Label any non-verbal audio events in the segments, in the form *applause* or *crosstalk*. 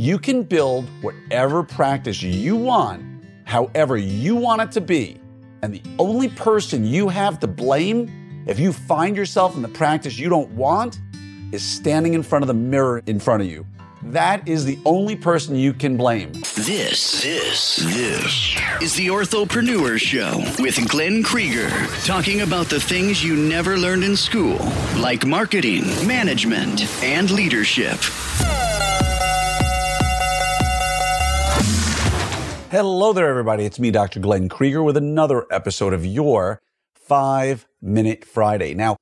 You can build whatever practice you want, however you want it to be. And the only person you have to blame if you find yourself in the practice you don't want is standing in front of the mirror in front of you. That is the only person you can blame. This, this, this is the Orthopreneur Show with Glenn Krieger, talking about the things you never learned in school, like marketing, management, and leadership. Hello there, everybody. It's me, Dr. Glenn Krieger, with another episode of your Five Minute Friday. Now,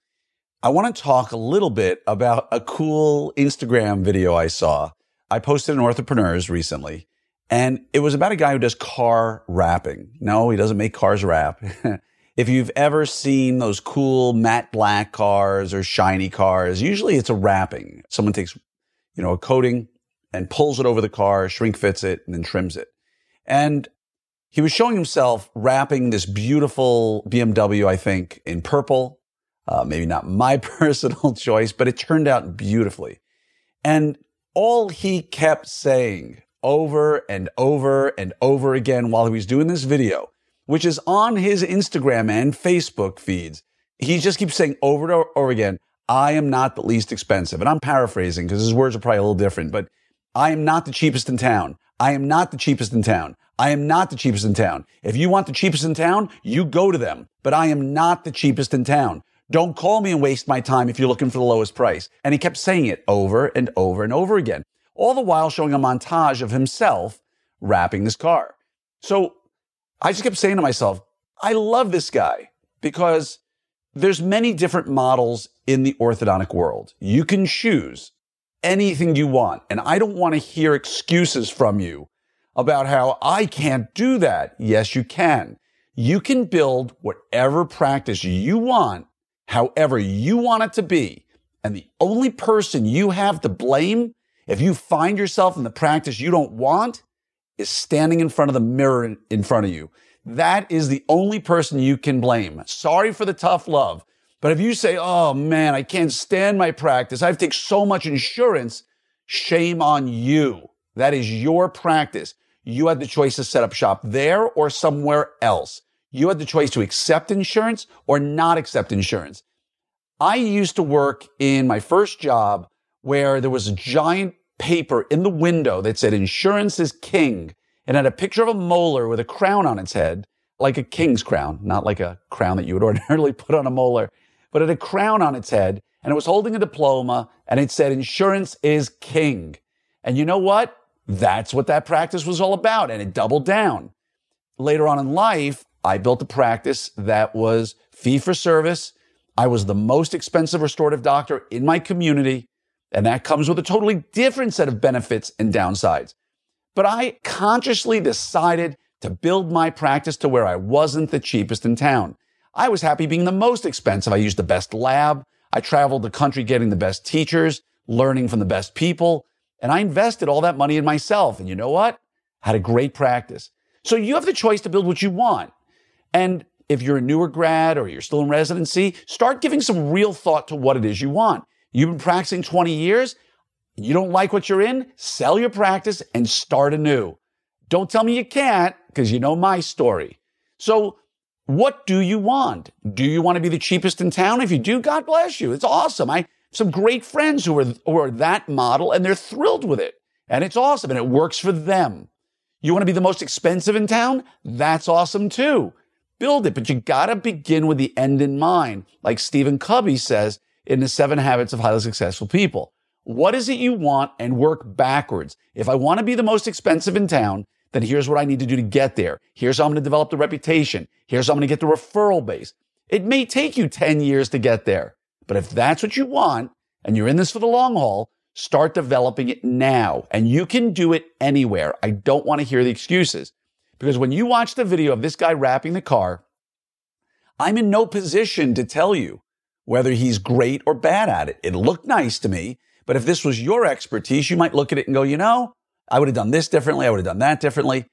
I want to talk a little bit about a cool Instagram video I saw. I posted in Orthopreneurs recently, and it was about a guy who does car wrapping. No, he doesn't make cars wrap. *laughs* if you've ever seen those cool matte black cars or shiny cars, usually it's a wrapping. Someone takes, you know, a coating and pulls it over the car, shrink fits it, and then trims it. And he was showing himself wrapping this beautiful BMW, I think, in purple uh, maybe not my *laughs* personal choice, but it turned out beautifully. And all he kept saying over and over and over again while he was doing this video, which is on his Instagram and Facebook feeds, he just keeps saying over and over again, I am not the least expensive. And I'm paraphrasing because his words are probably a little different, but I am not the cheapest in town. I am not the cheapest in town. I am not the cheapest in town. If you want the cheapest in town, you go to them, but I am not the cheapest in town. Don't call me and waste my time if you're looking for the lowest price. And he kept saying it over and over and over again, all the while showing a montage of himself wrapping this car. So I just kept saying to myself, I love this guy because there's many different models in the orthodontic world. You can choose anything you want. And I don't want to hear excuses from you about how I can't do that. Yes, you can. You can build whatever practice you want however you want it to be. And the only person you have to blame if you find yourself in the practice you don't want is standing in front of the mirror in front of you. That is the only person you can blame. Sorry for the tough love. But if you say, oh man, I can't stand my practice, I have to take so much insurance, shame on you. That is your practice. You had the choice to set up shop there or somewhere else. You had the choice to accept insurance or not accept insurance. I used to work in my first job where there was a giant paper in the window that said insurance is king and had a picture of a molar with a crown on its head, like a king's crown, not like a crown that you would *laughs* ordinarily put on a molar, but it had a crown on its head and it was holding a diploma and it said insurance is king. And you know what? That's what that practice was all about. And it doubled down. Later on in life, I built a practice that was fee for service. I was the most expensive restorative doctor in my community. And that comes with a totally different set of benefits and downsides. But I consciously decided to build my practice to where I wasn't the cheapest in town. I was happy being the most expensive. I used the best lab. I traveled the country getting the best teachers, learning from the best people. And I invested all that money in myself. And you know what? I had a great practice. So you have the choice to build what you want. And if you're a newer grad or you're still in residency, start giving some real thought to what it is you want. You've been practicing 20 years. You don't like what you're in, sell your practice and start anew. Don't tell me you can't because you know my story. So what do you want? Do you want to be the cheapest in town? If you do, God bless you. It's awesome. I have some great friends who are, who are that model and they're thrilled with it. And it's awesome and it works for them. You want to be the most expensive in town? That's awesome too build it, but you gotta begin with the end in mind. Like Stephen Covey says in the seven habits of highly successful people. What is it you want and work backwards? If I want to be the most expensive in town, then here's what I need to do to get there. Here's how I'm going to develop the reputation. Here's how I'm going to get the referral base. It may take you 10 years to get there, but if that's what you want and you're in this for the long haul, start developing it now and you can do it anywhere. I don't want to hear the excuses. Because when you watch the video of this guy wrapping the car, I'm in no position to tell you whether he's great or bad at it. It looked nice to me, but if this was your expertise, you might look at it and go, you know, I would have done this differently. I would have done that differently.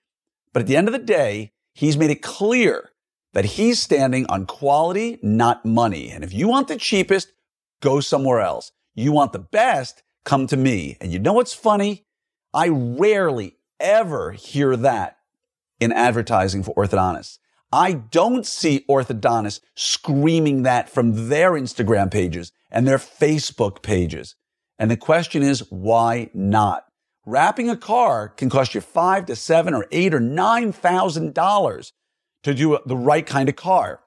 But at the end of the day, he's made it clear that he's standing on quality, not money. And if you want the cheapest, go somewhere else. You want the best, come to me. And you know what's funny? I rarely ever hear that in advertising for orthodontists. I don't see orthodontists screaming that from their Instagram pages and their Facebook pages. And the question is, why not? Wrapping a car can cost you five to seven or eight or nine thousand dollars to do the right kind of car.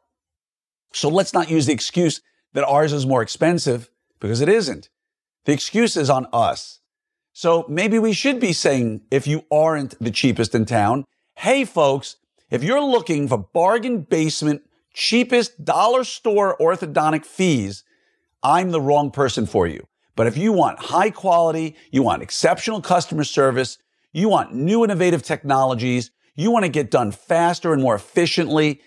So let's not use the excuse that ours is more expensive because it isn't. The excuse is on us. So maybe we should be saying, if you aren't the cheapest in town, hey folks, if you're looking for bargain basement, cheapest dollar store orthodontic fees, I'm the wrong person for you. But if you want high quality, you want exceptional customer service, you want new innovative technologies, you want to get done faster and more efficiently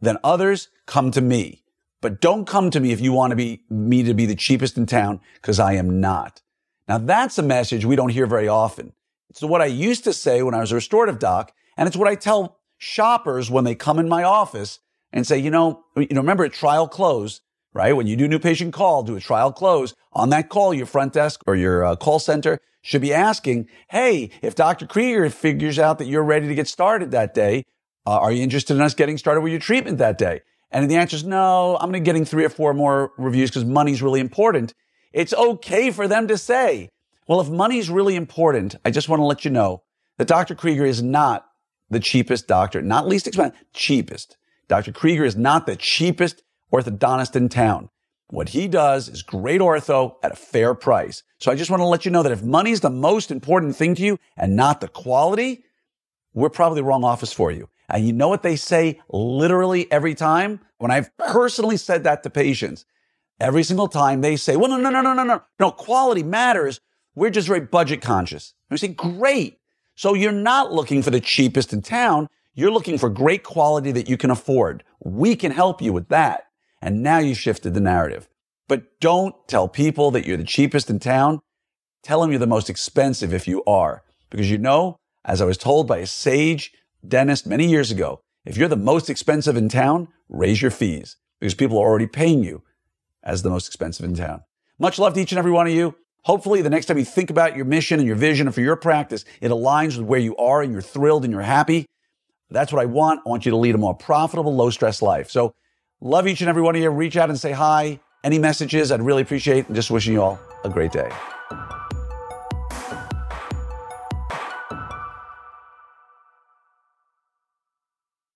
than others, come to me. But don't come to me if you want to be me to be the cheapest in town because I am not. Now that's a message we don't hear very often. It's what I used to say when I was a restorative doc, and it's what I tell shoppers when they come in my office and say, you know, you know, remember a trial close, right? When you do new patient call, do a trial close. On that call, your front desk or your uh, call center should be asking, Hey, if Dr. Krieger figures out that you're ready to get started that day, uh, are you interested in us getting started with your treatment that day? And the answer is no, I'm going to getting three or four more reviews because money's really important. It's okay for them to say, well, if money's really important, I just want to let you know that Dr. Krieger is not the cheapest doctor, not least expensive, cheapest. Dr. Krieger is not the cheapest orthodontist in town. What he does is great ortho at a fair price. So I just want to let you know that if money is the most important thing to you and not the quality, we're probably the wrong office for you. And you know what they say literally every time? When I've personally said that to patients, every single time they say, well, no, no, no, no, no, no, no, quality matters. We're just very budget conscious. And we say, great. So you're not looking for the cheapest in town. You're looking for great quality that you can afford. We can help you with that. And now you shifted the narrative. But don't tell people that you're the cheapest in town. Tell them you're the most expensive if you are. Because you know, as I was told by a sage dentist many years ago, if you're the most expensive in town, raise your fees because people are already paying you as the most expensive in town. Much love to each and every one of you. Hopefully, the next time you think about your mission and your vision for your practice, it aligns with where you are and you're thrilled and you're happy. That's what I want. I want you to lead a more profitable, low stress life. So, love each and every one of you. Reach out and say hi. Any messages, I'd really appreciate. And just wishing you all a great day.